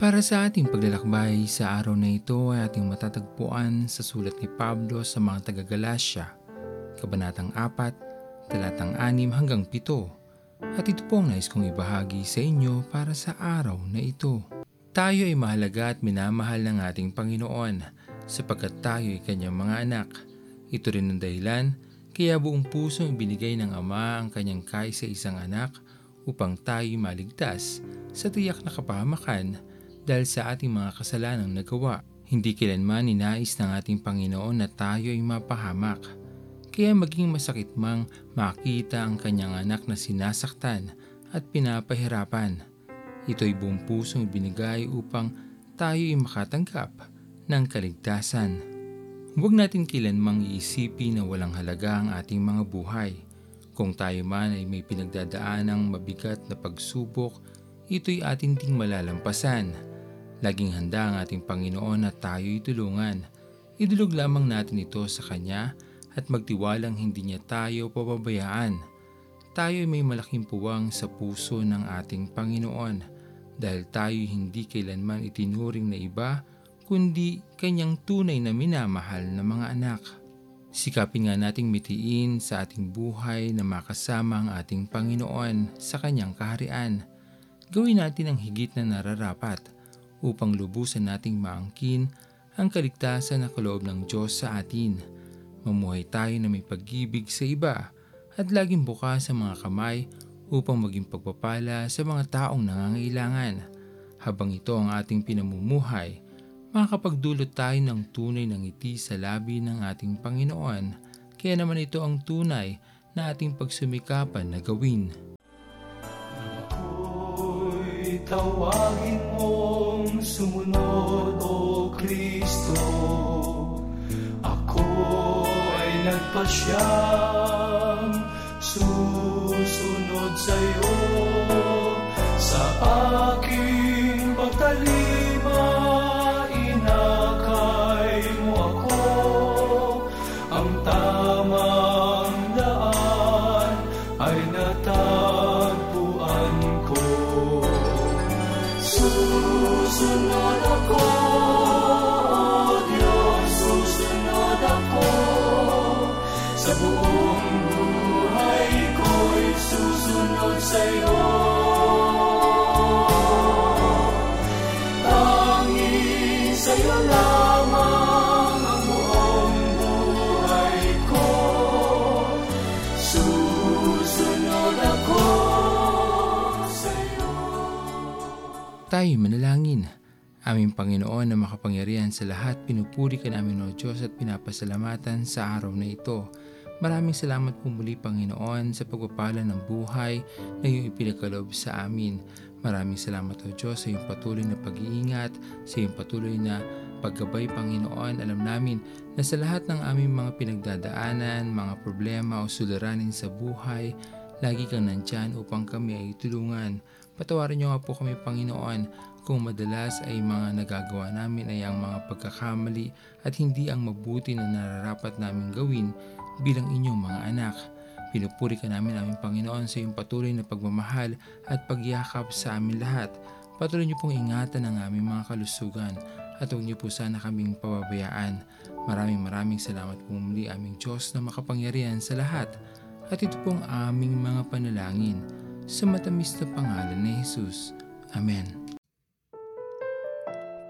Para sa ating paglalakbay sa araw na ito ay ating matatagpuan sa sulat ni Pablo sa mga taga-Galasya, Kabanatang 4, talatang 6 hanggang 7. At ito po ang nais kong ibahagi sa inyo para sa araw na ito. Tayo ay mahalaga at minamahal ng ating Panginoon sapagkat tayo ay kanyang mga anak. Ito rin ang dahilan kaya buong puso ang binigay ng Ama ang kanyang kaisa isang anak upang tayo maligtas sa tiyak na kapahamakan dahil sa ating mga kasalanang nagawa. Hindi kailanman ninais ng ating Panginoon na tayo ay mapahamak. Kaya maging masakit mang makita ang kanyang anak na sinasaktan at pinapahirapan. Ito ay buong pusong binigay upang tayo ay makatanggap ng kaligtasan. Huwag natin kailanmang iisipin na walang halaga ang ating mga buhay. Kung tayo man ay may pinagdadaan ng mabigat na pagsubok, ito'y ating ding malalampasan Laging handa ang ating Panginoon na tayo'y tulungan. Idulog lamang natin ito sa Kanya at magtiwalang hindi niya tayo pababayaan. Tayo ay may malaking puwang sa puso ng ating Panginoon dahil tayo hindi kailanman itinuring na iba kundi kanyang tunay na minamahal na mga anak. Sikapin nga nating mitiin sa ating buhay na makasama ang ating Panginoon sa kanyang kaharian. Gawin natin ang higit na nararapat upang lubusan nating maangkin ang kaligtasan na kaloob ng Diyos sa atin. Mamuhay tayo na may pag-ibig sa iba at laging bukas sa mga kamay upang maging pagpapala sa mga taong nangangailangan. Habang ito ang ating pinamumuhay, makakapagdulot tayo ng tunay ng ngiti sa labi ng ating Panginoon. Kaya naman ito ang tunay na ating pagsumikapan na gawin. Ako'y tawagin mong sumunod, O Kristo. Ako ay nagpasyang susunod sa iyo sa aking Sa buong buhay ko'y susunod sa iyo. Iyo lamang ang buong ko. Susunod ako sa iyo. Tayo manalangin. Aming Panginoon na makapangyarihan sa lahat, pinupuri ka namin o Diyos at pinapasalamatan sa araw na ito. Maraming salamat po muli Panginoon sa pagpapala ng buhay na iyong ipinagkaloob sa amin. Maraming salamat o Diyos sa iyong patuloy na pag-iingat, sa iyong patuloy na paggabay Panginoon. Alam namin na sa lahat ng aming mga pinagdadaanan, mga problema o suliranin sa buhay, lagi kang nandyan upang kami ay tulungan. Patawarin niyo nga po kami Panginoon kung madalas ay mga nagagawa namin ay ang mga pagkakamali at hindi ang mabuti na nararapat namin gawin bilang inyong mga anak. Pinupuri ka namin aming Panginoon sa iyong patuloy na pagmamahal at pagyakap sa amin lahat. Patuloy niyo pong ingatan ang aming mga kalusugan at huwag niyo po sana kaming pababayaan. Maraming maraming salamat po muli aming Diyos na makapangyarihan sa lahat. At ito pong aming mga panalangin sa matamis na pangalan ni Jesus. Amen.